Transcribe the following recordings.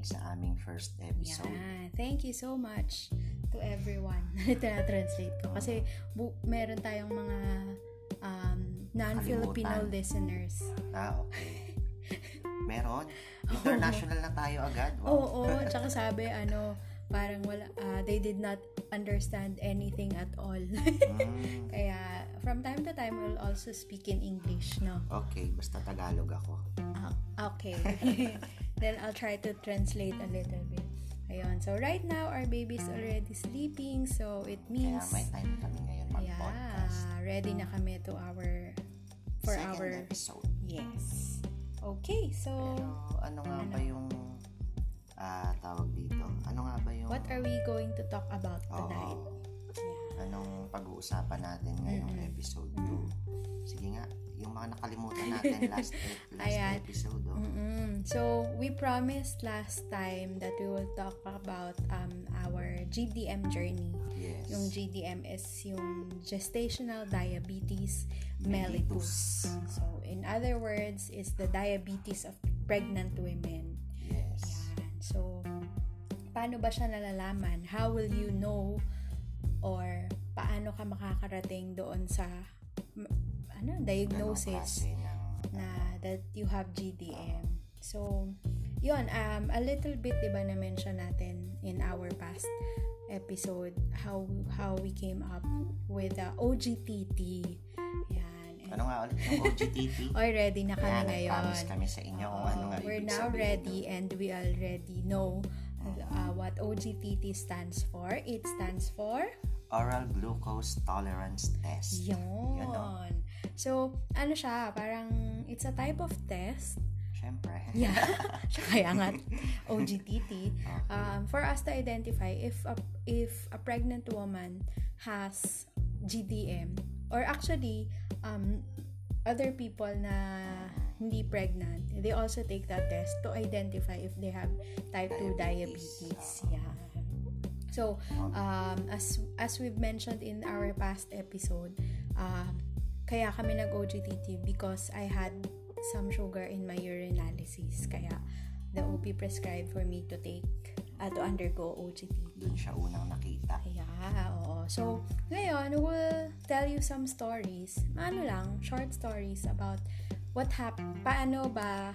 uh, nakinig sa aming first episode. Yeah. Thank you so much to everyone. Ito na-translate ko. Kasi bu- meron tayong mga um, non-Filipino Kalimutan. listeners. Ah, okay. Meron. International na tayo agad. Wow. Oo, oh, tsaka sabi, ano, parang wala, ah, they did not understand anything at all. Mm, Kaya, from time to time, we'll also speak in English, no? okay, basta Tagalog ako. Ah, okay. Then, I'll try to translate a little bit. Ayun. So, right now, our baby's already sleeping. So, it Kaya means, may time kami ngayon mag-podcast. yeah, ready na kami to our, for Second our, episode. yes. Okay, so, Pero ano nga ba Ano? yung ah, tawag dito? Ano nga ba yung what are we going to talk about Oo. tonight? Yeah. anong pag-uusapan natin ngayong Mm-mm. episode 2? Sige nga, yung mga nakalimutan natin last, last Ayan. episode. Oh. So, we promised last time that we will talk about um, our GDM journey. Yes. Yung GDM is yung gestational diabetes Mellitus. mellitus. So, in other words, is the diabetes of pregnant women. Yes. Yan. So, paano ba siya nalalaman? How will you know or paano ka makakarating doon sa ano, Ganong diagnosis? na that you have GDM. So, yun, um, a little bit, di ba, na-mention natin in our past episode how how we came up with the OGTT. Yan. And, ano nga ulit yung OGTT? Oy, ready na kami Yan, ngayon. nag-promise kami sa inyo kung ano nga We're ibig now ready nun. and we already know uh, what OGTT stands for. It stands for Oral Glucose Tolerance Test. Yun. Yun, no? So, ano siya, parang it's a type of test Siyempre. Yeah. Kaya nga OGTT. Okay. Um, for us to identify if a, if a pregnant woman has GDM or actually um, other people na hindi pregnant, they also take that test to identify if they have type 2 Diabetes. diabetes. Yeah. So, um, as as we've mentioned in our past episode, um, kaya kami nag-OGTT because I had some sugar in my urinalysis. Kaya the OP prescribed for me to take, uh, to undergo OGTT. Doon siya unang nakita. Yeah, oo. So, ngayon, we'll tell you some stories. Ano lang, short stories about what happened, paano ba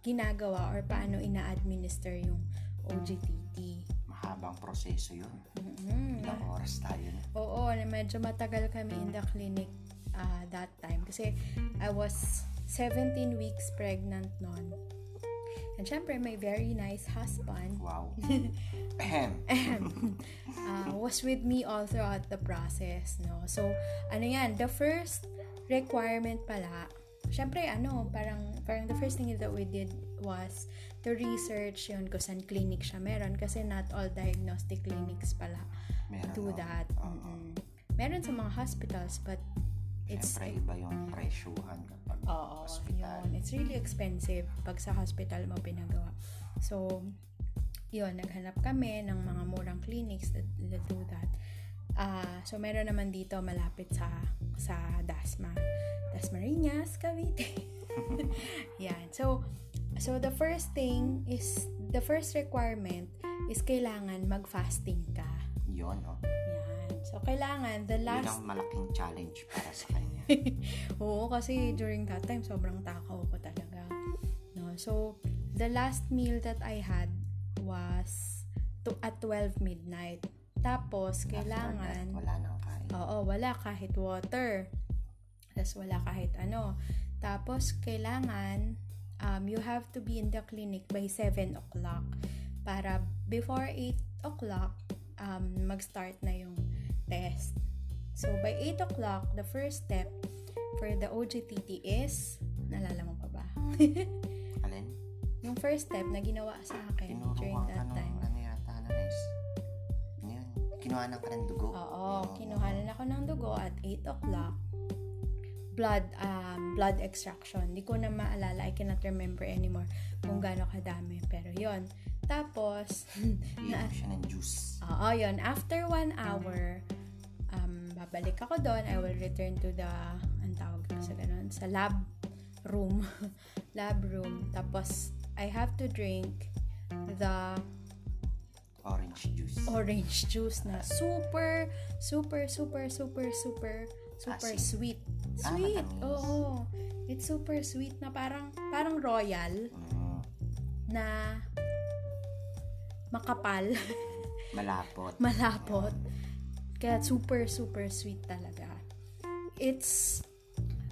ginagawa or paano ina-administer yung OGTT. Mahabang proseso yun. Mm-mm. Ilang oras tayo na. Oo, medyo matagal kami in the clinic uh, that time. Kasi I was 17 weeks pregnant noon. And syempre, my very nice husband Wow. Ahem. uh, was with me all throughout the process, no? So, ano yan, the first requirement pala, syempre, ano, parang, parang the first thing that we did was to research yun kung saan clinic siya meron kasi not all diagnostic clinics pala Meron. do no? that. Mm-mm. Meron sa mga hospitals, but it's Siyempre, iba yung presyuhan Oo, hospital. yun. It's really expensive pag sa hospital mo pinagawa. So, yun, naghanap kami ng mga murang clinics that, that do that. Ah, so, meron naman dito malapit sa sa Dasma. Dasmariñas, Cavite. Yan. So, so the first thing is, the first requirement is kailangan mag-fasting ka. Yun, no? Yan. So, kailangan, the Yun last ang malaking challenge para sa kanya. Oo, kasi during that time, sobrang takaw ko talaga. No? So, the last meal that I had was to, at 12 midnight. Tapos, After that, kailangan, wala nang kain. oo, wala kahit water. Tapos, wala kahit ano. Tapos, kailangan, um, you have to be in the clinic by 7 o'clock. Para before 8 o'clock, um, mag-start na yung test. So, by 8 o'clock, the first step for the OGTT is, nalala mo pa ba? Alin? yung first step na ginawa sa akin during Tinuruan ka that nung time. ano yata na. Ano yun? Kinuha ka ng dugo. Oo, Yung- kinuhanan ako ng dugo at 8 o'clock. Blood, um, blood extraction. Di ko na maalala, I cannot remember anymore kung gaano kadami. Pero yon Tapos, Iinom siya ng juice. Oo, yun. After one hour, um, babalik ako doon. I will return to the, ang tawag ko sa ganun, sa lab room. lab room. Tapos, I have to drink the Orange juice. orange juice na super, super, super, super, super, super Asin. sweet. Ah, Sweet. matamis. Oo. It's super sweet na parang parang royal Mm, na makapal, malapot. malapot. Kaya super, super sweet talaga. It's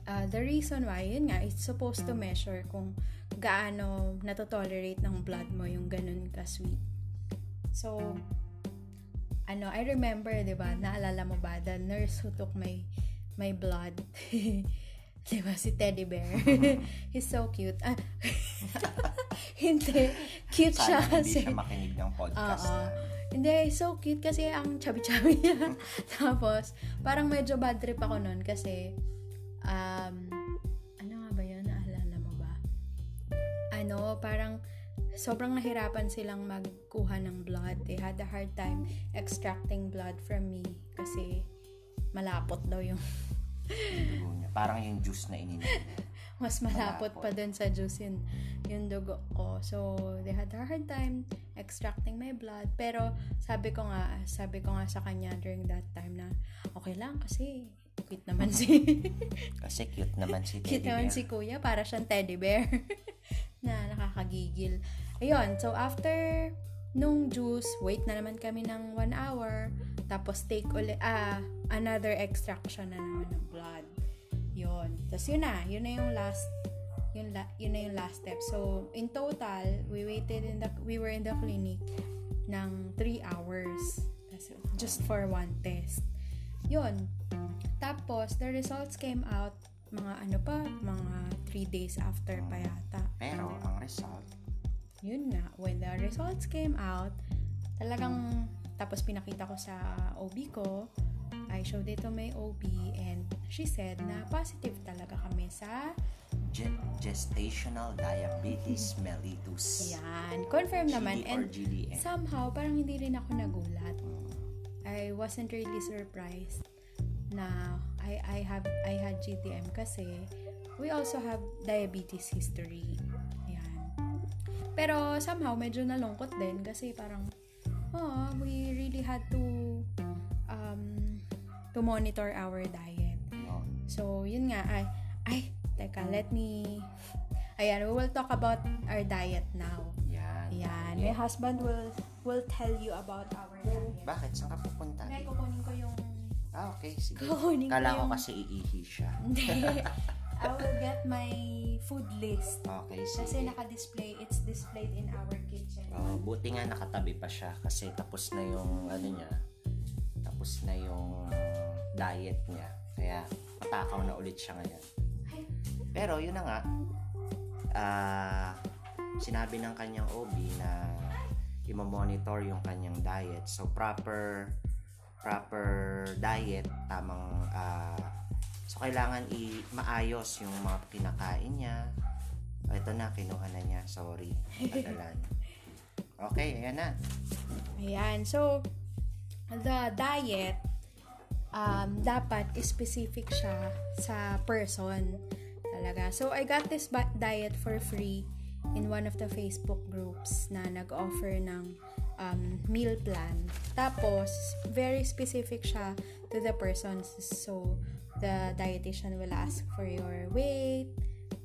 uh, the reason why, yun nga, it's supposed to measure kung gaano natotolerate ng blood mo yung ganun ka-sweet. So, ano, I remember, di ba, naalala mo ba, the nurse who took my, my blood, di ba, si Teddy Bear. He's so cute. Ah, hindi, cute siya Sana hindi kasi. siya makinig ng podcast Oo. na. Hindi, so cute kasi ang chubby-chubby niya. Tapos, parang medyo bad trip ako nun kasi, um, ano nga ba yun? Naalala mo ba? Ano, parang, sobrang nahirapan silang magkuha ng blood. They had a hard time extracting blood from me kasi malapot daw Yung dugo niya. Parang yung juice na ininom niya. mas malapot Malapot. pa dun sa juice yun, yung dugo ko. So, they had a hard time extracting my blood. Pero, sabi ko nga, sabi ko nga sa kanya during that time na, okay lang kasi cute naman si Kasi cute naman si cute Teddy naman Bear. si kuya para siyang teddy bear na nakakagigil. Ayun, so after nung juice, wait na naman kami ng one hour. Tapos take uli, ah, another extraction na naman ng blood. Yun. Tapos yun na, yun na yung last yun, la, yun na yung last step. So, in total, we waited in the, we were in the clinic ng 3 hours. Kasi, just for one test. Yun. Tapos, the results came out mga ano pa, mga 3 days after pa yata. Pero, ang result, Yun nga, when the results came out, talagang, tapos pinakita ko sa OB ko, I showed it to my OB and she said na positive talaga kami sa ge- gestational diabetes mellitus. yan. Confirm naman. GD And GDM. somehow, parang hindi rin ako nagulat. I wasn't really surprised na I I have I had GDM kasi we also have diabetes history. Yan. Pero somehow medyo nalungkot din kasi parang oh, we really had to to monitor our diet. Yun. So, yun nga, ay, ay, teka, let me, ayan, we will talk about our diet now. Yan. Ayan, my husband will will tell you about our diet. Bakit? Saan ka pupunta? Hindi, kukunin ko yung, Ah, okay. Sige. kukunin ko Kala ko yung, kasi iihi siya. hindi, I will get my food list. Okay, Kasi sige. naka-display, it's displayed in our kitchen. Oh, buti nga nakatabi pa siya kasi tapos na yung ano niya. Tapos na yung diet niya. Kaya matakaw na ulit siya ngayon. Pero yun na nga. Ah, sinabi ng kanyang OB na i-monitor yung kanyang diet. So proper proper diet, tamang ah, so kailangan i maayos yung mga kinakain niya. Oh, ito na, kinuha na niya. Sorry. Padalan. Okay, ayan na. Ayan. So, the diet, um, dapat specific siya sa person talaga. So, I got this diet for free in one of the Facebook groups na nag-offer ng um, meal plan. Tapos, very specific siya to the person. So, the dietitian will ask for your weight,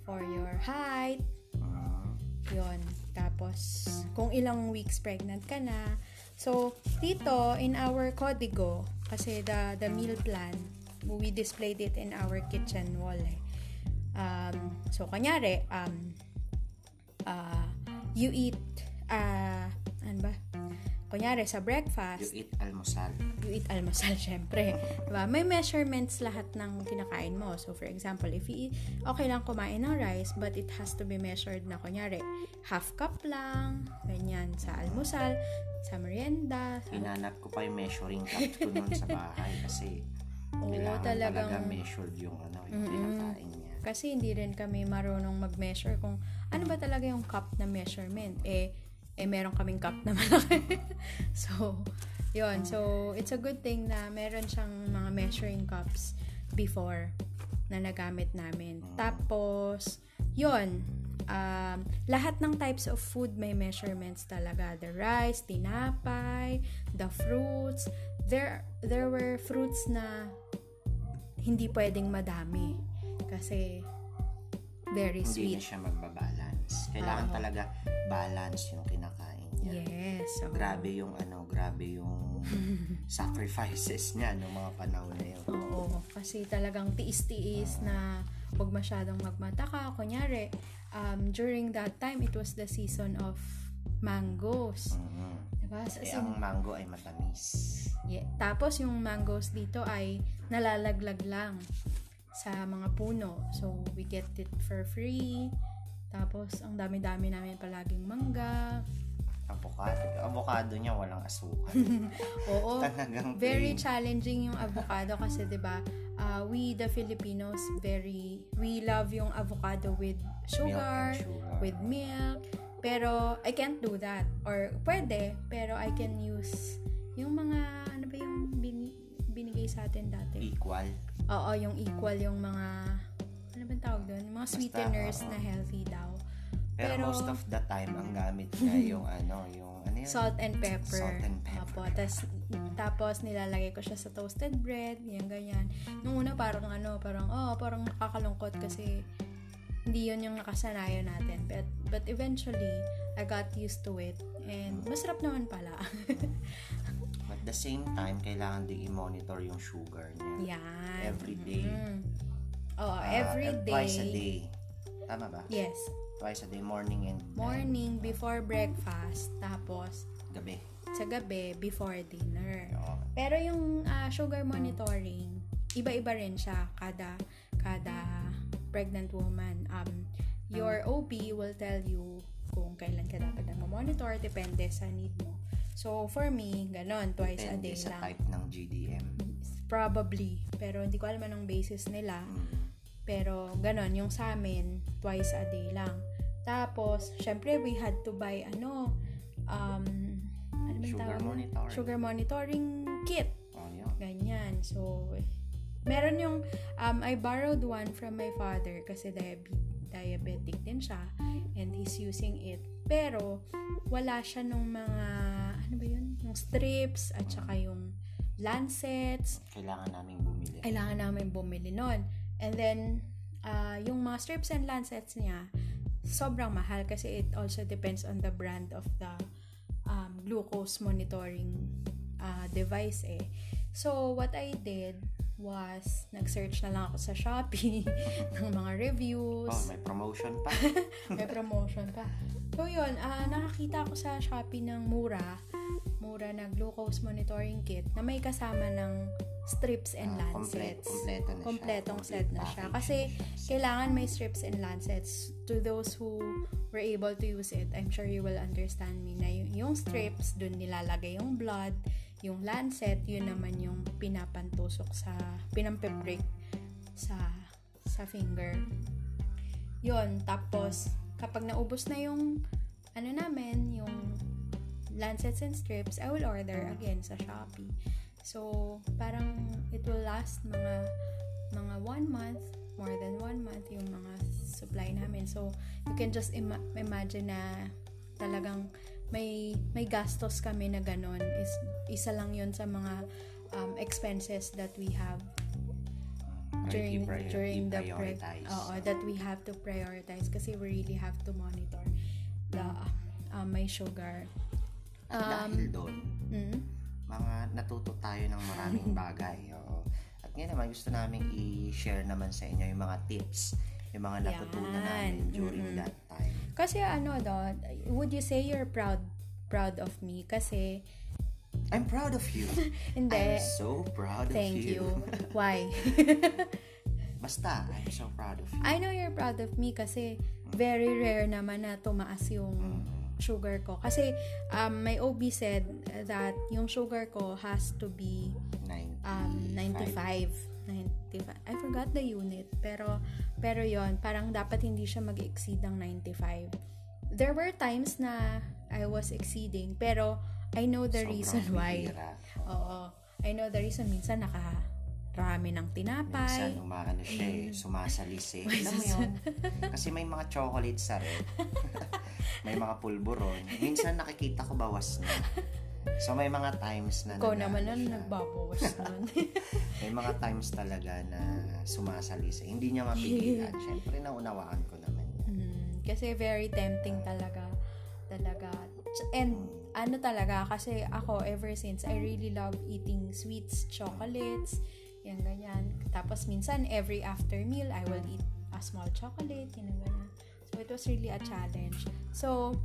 for your height, Mm, Yun. Tapos, kung ilang weeks pregnant ka na. So, dito, in our código, kasi the, the meal plan, we displayed it in our kitchen wall eh. Um, so, kanyari, um, uh, you eat, uh, ano ba? Kunyari, sa breakfast, you eat almusal. you eat almusal, syempre. Diba? May measurements lahat ng kinakain mo. So, for example, if you eat, okay lang kumain ng rice, but it has to be measured na, kunyari, half cup lang, ganyan, sa almusal, sa merienda. Sa, Hinanap ko pa yung measuring cup ko nun sa bahay kasi Oo, kailangan talagang- talaga measured yung ano, yung kinakain niya. kasi hindi rin kami marunong mag-measure kung ano ba talaga yung cup na measurement. Eh, eh meron kaming cup na malaki. so, yun. So, it's a good thing na meron siyang mga measuring cups before na nagamit namin. Tapos, yun. um, lahat ng types of food may measurements talaga. The rice, tinapay, the fruits. There, there were fruits na hindi pwedeng madami. Kasi very Hindi sweet. na siya magbabalance. Kailangan Oo. talaga balance yung niya. Yes. So, Grabe yung ano, grabe yung sacrifices niya noong mga panahon na yun. Oo, kasi talagang tiis-tiis na huwag masyadong magmataka. Kunyari, um, during that time, it was the season of mangoes. Mhm. Diba? As Eh, ang mango ay matamis. yeah. Tapos, yung mangoes dito ay nalalaglag lang sa mga puno. So, we get it for free. Tapos, ang dami-dami namin palaging mangga. Avocado. Avocado niya walang asukal. Oo. Talagang very plain. challenging yung avocado kasi 'di ba uh, we the Filipinos very we love yung avocado with sugar, Milk sugar. with milk pero I can't do that or pwede pero I can use yung mga ano ba yung bin, binigay sa atin dati Equal. oo yung equal yung mga ano ba tawag doon yung mga Basta, sweeteners oo. na healthy daw Pero, Pero- most of the time, ang gamit niya yung ano, yung ano yun? salt and pepper. Salt and pepper. Opo, tas, tapos nilalagay ko siya sa toasted bread, yan ganyan. Nung una parang ano, parang oh, parang nakakalungkot kasi hindi yun yung nakasanayan natin. But, but eventually, I got used to it. And masarap naman pala. At the same time, kailangan din i-monitor yung sugar niya. yan. Every day. Mm. Oo, Ah, every day. Twice a day. Tama ba? Yes. Twice a day, morning and Morning, before breakfast. Tapos, night. gabi. sa gabi, before dinner. Oo. Pero yung ah, sugar monitoring, iba-iba rin siya kada kada pregnant woman. Um, your OB will tell you kung kailan ka dapat na monitor depende sa need mo. So, for me, ganon, twice a Depende day sa lang. type ng GDM. Probably. Pero hindi ko alam anong basis nila. Mm. Pero, ganon, yung sa amin, twice a day lang. Tapos, syempre, we had to buy, ano, um, ano ba Sugar tawag? monitoring. Sugar monitoring kit. Oh, yun. Ganyan. So, meron yung, um, I borrowed one from my father kasi diabe- diabetic din siya and he's using it. Pero, wala siya nung mga, ano ba yun? Yung strips at saka yung lancets. Kailangan naming bumili. Kailangan namin bumili nun. And then, uh, yung mga strips and lancets niya, sobrang mahal kasi it also depends on the brand of the um, glucose monitoring uh, device eh. So, what I did was, nag-search na lang ako sa Shopee ng mga reviews. Oh, may promotion pa. May promotion pa. So, yun. ah, nakakita ako sa Shopee ng mura. Mura na glucose monitoring kit na may kasama ng strips and komplet- lancets. kompleto na siya. Kompletong Complete set na siya. Kasi, siya. kailangan may strips and lancets. To those who were able to use it, I'm sure you will understand me na yung, yung strips, dun nilalagay yung blood. Yung lancet, yun naman yung pinapantusok sa, pinampe-break sa, sa finger. Yun, tapos, kapag naubos na yung, ano namin, yung lancets and strips, I will order again sa Shopee. So, parang it will last mga mga one month, more than one month yung mga supply namin. So, you can just ima- imagine na talagang may may gastos kami na ganon. Is, isa lang yun sa mga um, expenses that we have during I-pri- during the pre- oo, that we have to prioritize kasi we really have to monitor the um, my sugar. Um, dahil doon, Mm, mga natuto tayo ng maraming bagay. Oo. At ngayon naman, gusto namin i-share naman sa inyo yung mga tips, yung mga natutunan Yan. namin during Mm-mm. that time. Kasi ano do, would you say you're proud proud of me kasi I'm proud of you. hindi I'm so proud thank of you. you. Why? Basta, I'm so proud of you. I know you're proud of me kasi very rare naman na tumaas yung Mm. Sugar ko. Kasi um, my OB said that yung sugar ko has to be um, 95. 95. I forgot the unit. Pero, pero yon parang dapat hindi siya mag-exceed ng 95. There were times na I was exceeding, pero I know the Sobrang reason why. Oo. I know the reason. Minsan naka rami ng tinapay. Minsan, umaano siya eh, Mm. sumasalis eh. Alam mo yun? Kasi may mga chocolate sa red. may mga pulburon. Minsan nakikita ko bawas na. So may mga times na Ikaw naman siya. nagbabawas nun. May mga times talaga na sumasalis eh. Hindi niya mapigilan. Siyempre, naunawaan ko naman yun. Mm, kasi very tempting talaga. Talaga. And ano talaga, kasi ako ever since, I really love eating sweets, chocolates, yan ganyan. Tapos minsan, every after meal, I will eat a small chocolate, yan ganyan. So, it was really a challenge. So,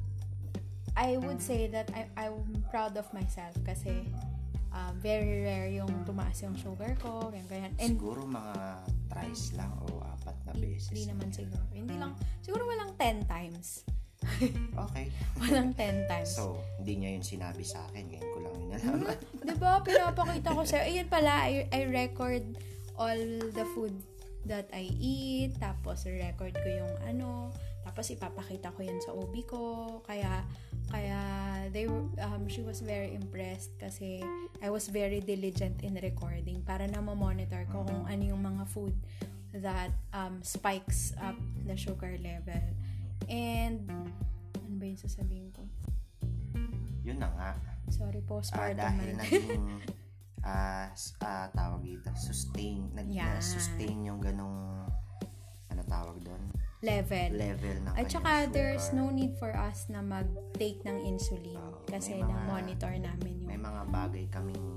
I would say that I, I'm proud of myself kasi um, very rare yung tumaas yung sugar ko, yan ganyan. And Siguro mga thrice lang o apat na beses. hindi naman siguro. Hindi lang, siguro walang 10 times. Okay. Walang 10 times. So, hindi niya yun sinabi sa akin. Ngayon lang yun nalaman. Diba, pinapakita ko sa'yo. Ayun pala, I, I record all the food that I eat. Tapos, record ko yung ano. Tapos, ipapakita ko yan sa OB ko. Kaya, kaya, they were, um, she was very impressed kasi I was very diligent in recording para na monitor ko kung ano yung mga food that um, spikes up the sugar level. And, ano ba yung sasabihin ko? yun na nga. Sorry, Ah, postpartum dahil man. naging ah ah, tawag dito, sustain, nag Yan. sustain yung ganong ano tawag doon? level. Level ng At saka, there's sugar. no need for us na mag-take ng insulin Oo, kasi may mga- na-monitor namin May yung mga bagay kaming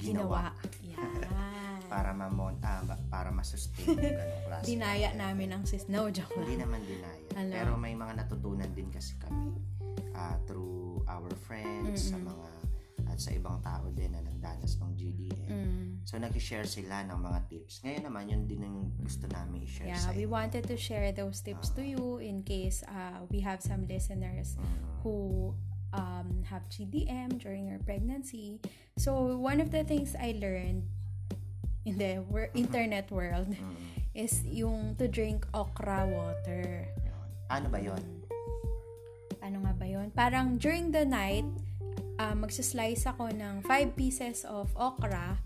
ginawa. ginawa, Yan. para ma ah, para ma-sustain yung ganong klase. Dinaya namin ang sis. No, joke Hindi lang. naman dinaya. Pero may mga natutunan din kasi kami ah, through our friends, sa mga at sa ibang tao din na nagdanas ng GDM. Mm. So, nag-share sila ng mga tips. Ngayon naman, yun din ang gusto namin i-share Yeah, sa we inyo. wanted to share those tips to you in case uh, we have some listeners Mm. who um, have GDM during your pregnancy. So, one of the things I learned in the wor- internet world Mm. is yung to drink okra water. Yun. Ano ba yun? Ano nga ba yun? Parang during the night, uh, magsaslice ako ng 5 pieces of okra.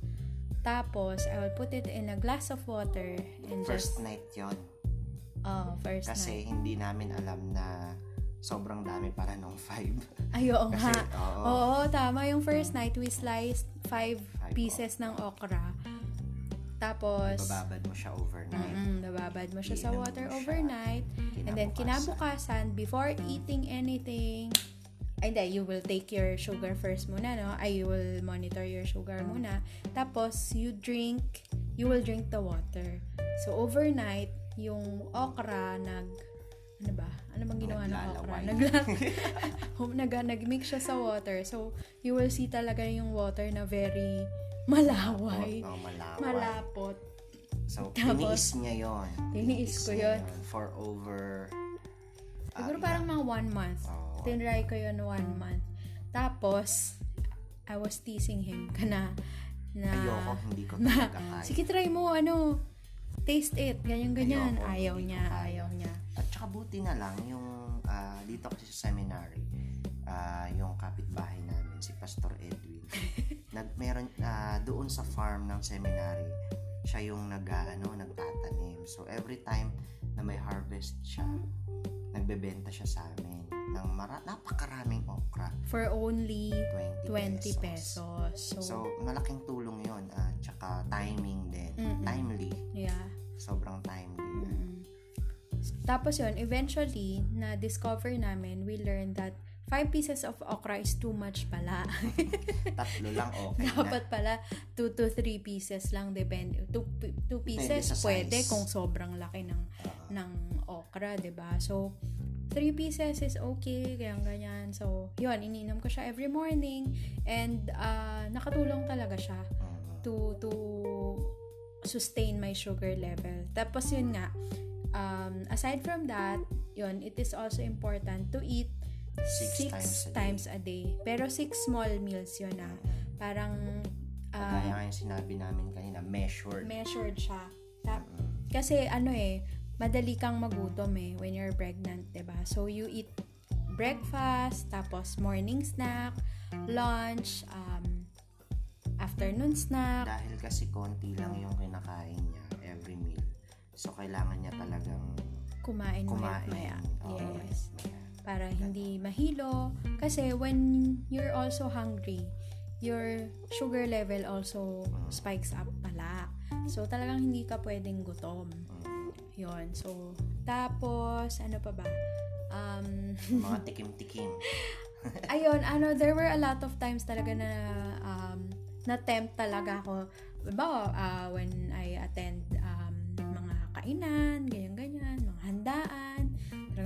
Tapos, I will put it in a glass of water and First just, night yon oh, first Kasi night. hindi namin alam na sobrang dami para nung 5. Ay, oo Kasi, nga. oo. Oo, tama. Yung first night, we sliced 5 Five pieces ng okra. Tapos, Bababad mo siya overnight. mm, nababad mo siya sa water siya. overnight. And then, Kinabukasan. before eating anything, ay, hindi, you will take your sugar first muna, no? Ay, you will monitor your sugar muna. Tapos, you drink, you will drink the water. So, overnight, yung okra, nag, ano ba? Ano bang ginawa ng okra? Nagla, nag, nag-mix siya sa water. So, you will see talaga yung water na very malaway. Oo, malaway. Malapot. So, Tapos, tiniis niya yon. tiniis ko yun. For over... Siguro ilang- parang mga one month. Oo. Tinry ko yun one month. Tapos, I was teasing him ka na, na Ayoko, hindi ko na, sige try mo, ano, taste it, ganyan-ganyan. Ayaw niya, ayaw niya. At saka buti na lang yung ah, dito kasi sa seminary, ah, yung kapitbahay namin, si Pastor Edwin, nag, meron, ah, doon sa farm ng seminary, siya yung nag, ah, ano, nagtatanim. So, every time na may harvest siya, nagbebenta siya sa amin ng mara- napakaraming okra. For only 20, 20 pesos. So, So, malaking tulong yon at saka timing din. Mm-mm. Timely. yeah. Sobrang timely. Mm. Tapos yun, eventually, na-discover namin, we learned that 5 pieces of okra is too much pala. Tatlo lang okay Dapat na. pala 2 to 3 pieces lang depende. 2 pieces sa pwede size. kung sobrang laki ng ng okra, 'di ba? So 3 pieces is okay, kaya ganyan. So, yun, ininom ko siya every morning and ah, nakatulong talaga siya Mm. to to sustain my sugar level. Tapos yun nga, um, aside from that, yun, it is also important to eat Six six, times a day. times a day. Pero six small meals yun ah. Parang Kagaya nga yung sinabi namin kanina, measured. measured siya. Ta- Mm. kasi ano eh, madali kang magutom eh when you're pregnant, ba? So you eat breakfast, tapos morning snack, lunch, um, afternoon snack. Dahil kasi konti lang yung kinakain niya every meal. So, kailangan niya talagang Kumain, kumain. maya. Oo, Yes. maya. Para hindi mahilo. Kasi when you're also hungry, your sugar level also spikes up pala. So, talagang hindi ka pwedeng gutom. Yon. So, tapos, ano pa ba? Um, Mga tikim-tikim. ayun, ano, there were a lot of times talaga na um, na-tempt talaga ako. Ba, uh, when I attend um, mga kainan, ganyan-ganyan, mga handaan,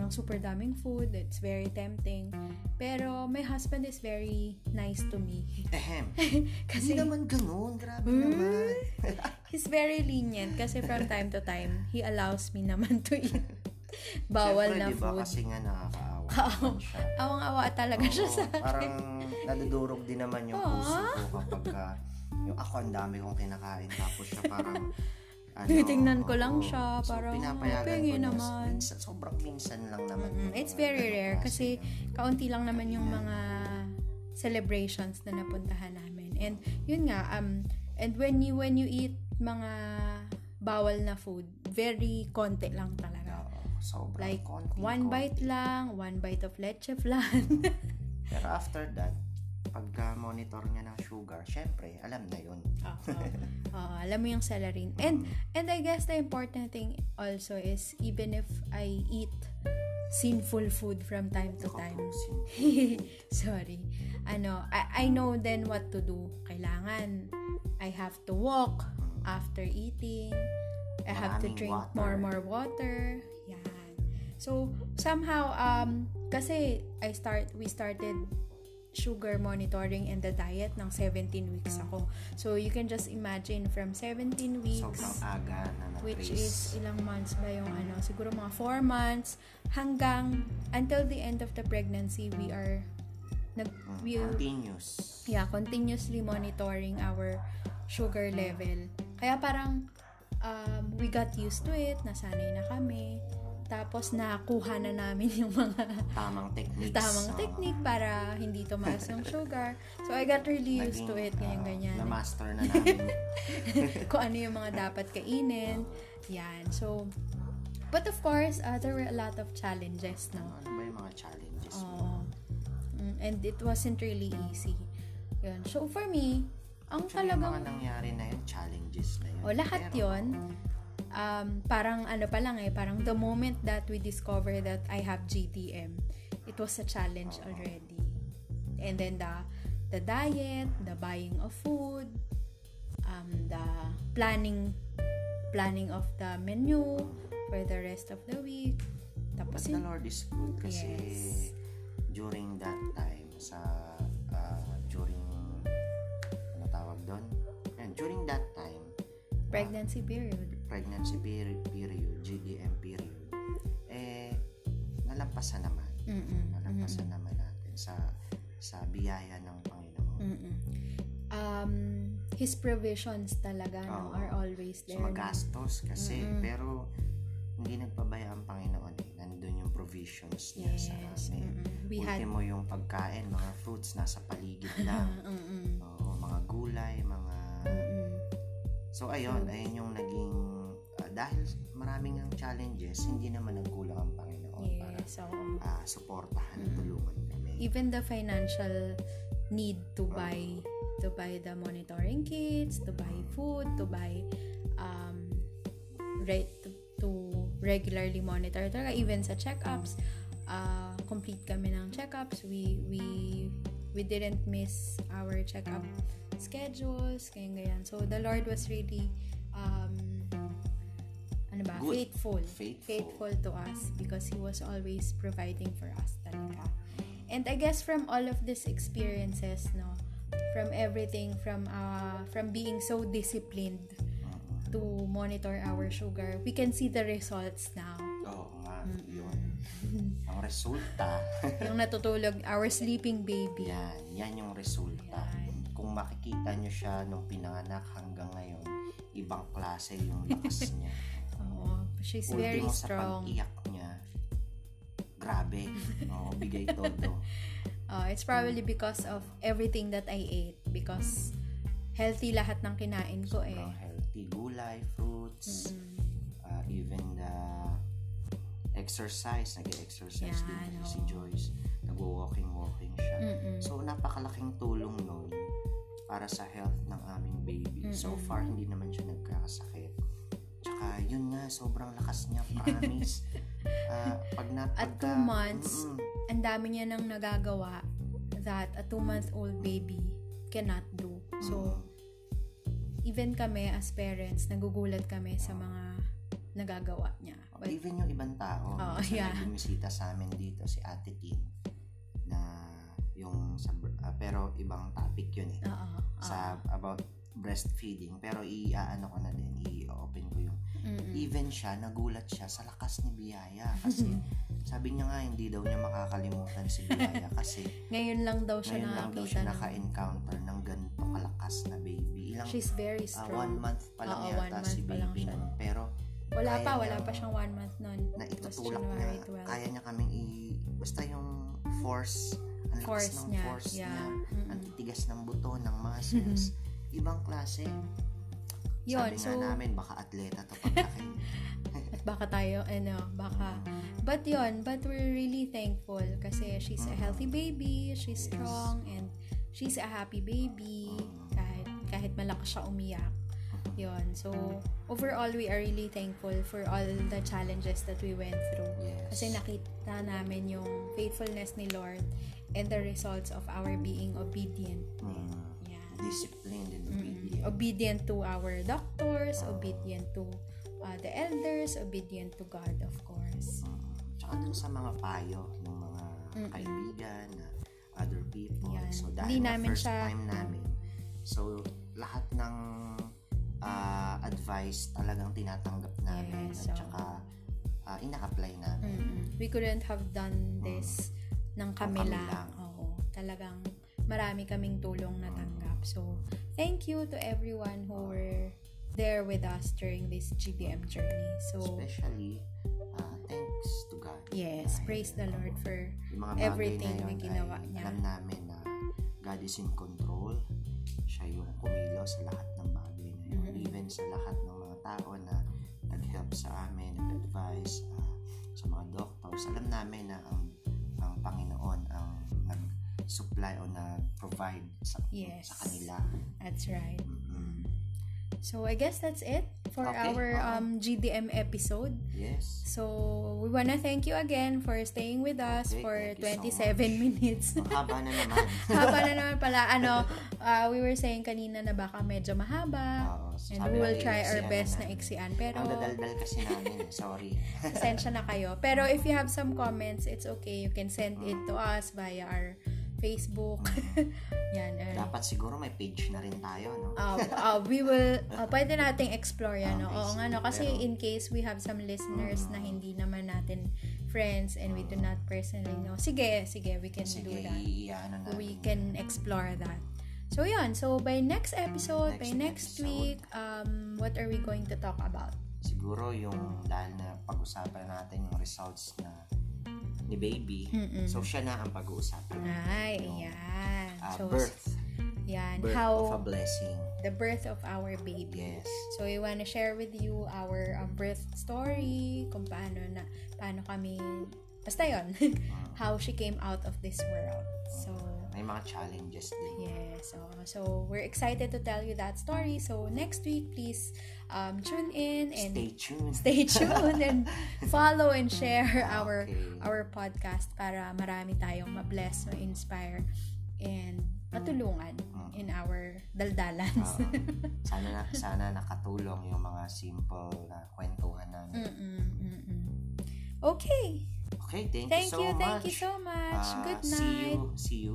talagang super daming food, it's very tempting. Pero my husband is very nice to me. Ehem. kasi Hindi naman ganun. Grabe Hmm? naman. he's very lenient kasi from time to time, he allows me naman to eat bawal Siyempre, na diba, food. kasi nga nakakaawa siya. Awang-awa talaga siya Oo, sa akin. Parang nadudurog din naman yung puso ko kapag ka, yung ako ang dami kong kinakain tapos siya parang ano, Titingnan ko lang siya, So, parang, pinapayagan "Pingi ko na naman." minsan, sobrang minsan lang naman. Mm, yung it's very rare kasi kaunti lang naman yung mga celebrations na napuntahan namin. And yun nga um and when you when you eat mga bawal na food, very konti lang talaga. Sobrang Like konti, one konti. bite lang, one bite of leche flan. Pero after that, pagka monitor niya ng sugar, syempre, alam na yun. Oo. Oo, alam mo yung salarin. And and I guess the important thing also is even if I eat sinful food from time to time. Sorry. Ano, I, I know then what to do. Kailangan I have to walk after eating. I have to drink water. more more water. Yan. So somehow um kasi I start we started sugar monitoring and the diet ng 17 weeks ako. So you can just imagine from 17 weeks Sobrang aga na na-trace. which is ilang months ba yung ano siguro mga 4 months hanggang until the end of the pregnancy we are nag Mm, we continuous. yeah continuously monitoring our sugar level kaya parang um, we got used to it nasanay na kami tapos nakuha na namin yung mga Tamang techniques. tamang technique para hindi tumaas yung sugar so I got really used to it ganyan ah, ganyan Na-master na namin. kung ano yung mga dapat kainin. Yan. So, but of course, uh, there were a lot of challenges, no? ano ba yung mga challenges mo? Oo. Mm, and it wasn't really easy. Yun. So, for me, ang Actually, yung mga talagang, nangyari na yun, challenges na yun. o lahat Pero, yon um, parang ano pa lang eh, parang the moment that we discover that I have GTM, it was a challenge already. And then the the diet, the buying of food, um, the planning planning of the menu for the rest of the week. Tapos But the Lord is good kasi Yes. during that time sa ah, during ano tawag doon? And during that time, pregnancy period. Pregnancy period, period GDM period, eh nalampasan naman. Mm-mm. Nalampasan naman natin sa sa biyaya ng Panginoon. Mm-mm. Um, his provisions talaga no, Oo. are always So there. no? magastos kasi pero hindi nagpabaya ang Panginoon eh. Nandun yung provisions niya sa Yes. amin. Mm-mm. We had Ultimo yung pagkain, mga fruits nasa paligid lang. Mm-mm. Oo, mga gulay, mga... Mm-mm. So, ayun, ayun yung naging... ah, dahil maraming ang challenges, hindi naman nagkulang ang Panginoon para Yes, so ah, suportahan at tulungan kami. even the financial need to buy to buy the monitoring kits, to buy food, to buy um re- to, to regularly monitor talaga. Even sa checkups uh, complete kami ng checkups. We we we didn't miss our checkup schedules ganyan ganyan. So the Lord was really ano ba Good. faithful Faithful. faithful to us because he was always providing for us talaga and I guess from all of these experiences no from everything from uh from being so disciplined to monitor our sugar we can see the results now Oo nga, yun. Ang resulta, yung natutulog our sleeping baby yan, yan yung resulta. Kung makikita nyo siya nung pinanganak hanggang ngayon, ibang klase yung lakas niya. She's very Ultimo sa strong pag-iyak niya, grabe. Oo, bigay todo. Uh, it's probably because of everything that I ate because healthy lahat ng kinain ko eh. Sobrang healthy. Gulay, fruits, Mm-mm. uh, even the exercise. Nag-exercise din si. Joyce. Nag-walking-walking siya. Mm-mm. So, napakalaking tulong nun para sa health ng aming baby. So Mm-mm. far, hindi naman siya nagkakasakit. Tsaka, yun nga, sobrang lakas niya, promise. Ah, pag na, At pagka- two months, Mm-mm. ang dami niya nang nagagawa that a two-month-old baby cannot do. So, even kami as parents, nagugulat kami sa mga nagagawa niya. But, Even yung ibang tao, minsan yeah. may bumisita sa amin dito, si Ate Tin, na yung sa, ah, pero ibang topic yun eh. oo, Sa about breastfeeding. Pero i-ano ko na din, i-open ko Mm-mm. even siya, nagulat siya sa lakas ni Biyaya. Kasi sabi niya nga, hindi daw niya makakalimutan si Biyaya kasi Ngayon lang daw siya ngayon lang daw siya ng- naka-encounter ng ganito kalakas na baby. Ilang, She's very ah, strong. one month pa lang Oo, yata si baby nun. Pero wala pa, wala niyang- pa siyang one month nun. na itutulak na 12. kaya niya kaming i basta yung force ang lakas Force ng niya, force yeah. niya Mm-mm. ang titigas ng buto ng muscles ibang klase Yun, sabi so- nga namin baka atleta to paglaki At baka tayo, ano, baka. But yon but we're really thankful kasi she's a healthy baby, she's strong, and she's a happy baby. Kahit, kahit malakas siya umiyak. Yon So, overall, we are really thankful for all the challenges that we went through. yes Kasi nakita namin yung faithfulness ni Lord and the results of our being obedient. Mm. Disciplined and Mm-mm. obedient Obedient to our doctors, obedient to uh, the elders, obedient to God, of course. Mm, tsaka dun sa mga payo ng mga Mm-mm. kaibigan na other people Yan. so Hindi dahil na namin first siya- time namin so lahat ng ah, advice talagang tinatanggap namin Yes, at so- saka ah, ina-apply namin Mm-mm. We couldn't have done this ng kami, kami lang. lang. Oo. Talagang marami kaming tulong natanggap. So, thank you to everyone who were there with us during this GBM journey. So, especially ah, thanks to God yes, praise the Lord for everything na ginawa ay niya. alam namin na God is in control siya yung kumilos sa lahat ng bagay na yun Mhm. even sa lahat ng mga tao na nag-help sa amin nag-advise ah, sa mga doctors alam namin na ang ang Panginoon ang nag-supply o nag-provide sa, Yes. sa kanila That's right. Mm-mm. So, I guess that's it for Okay, our oo. um, GDM episode. yes So, we wanna thank you again for staying with us Okay, for thank you so 27 much. minutes. ang haba na naman Haba na naman pala. Ano, uh, we were saying kanina na baka medyo mahaba. Oo, And we will try our best na namin. iksian. Pero, ang dadaldal kasi namin eh. sorry pasensya na kayo. Pero if you have some comments, it's okay. You can send it to us via our Facebook. Yan. uh, dapat siguro may page na rin tayo no uh, uh, we will, uh, pwede nating explore yan. No? Oo nga, no? Kasi Pero- in case we have some listeners na hindi naman natin friends and we do not personally know. Sige, sige, we can Sige, do that. natin. we can explore that. So yun, so by next episode, by Next next episode. week, um, what are we going to talk about? Siguro yung dahil na pag-usapan natin yung results na ni baby. Mm-mm. So, siya na ang pag-uusapan. Ay, Yung, yan. ah, so, birth. yan. Birth how of a blessing. the birth of our baby. Yes. So, we want to share with you our um, birth story, kung paano na, paano kami, basta yon how she came out of this world. So, May mga challenges din. yeah, so, so we're excited to tell you that story. So, next week, please um, tune in and Stay tuned. stay tuned and follow and share our Okay. our podcast para marami tayong ma-bless, ma-inspire, and matulungan Mm. in our daldalans. Oo. sana na, sana nakatulong yung mga simple na kwentuhan namin. Mm-mm, mm-mm. Okay. Okay, thank, Thank you so you, much. thank you so much. Ah, Good See night. you. See you.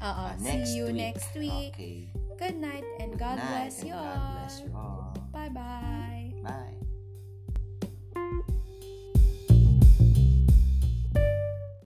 Ah, next see you week. next week. Okay. Good night and Good God night bless and you God all. bless you all. Bye-bye. Bye.